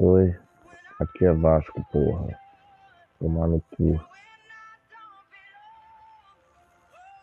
Oi, aqui é Vasco porra. Tomar no cu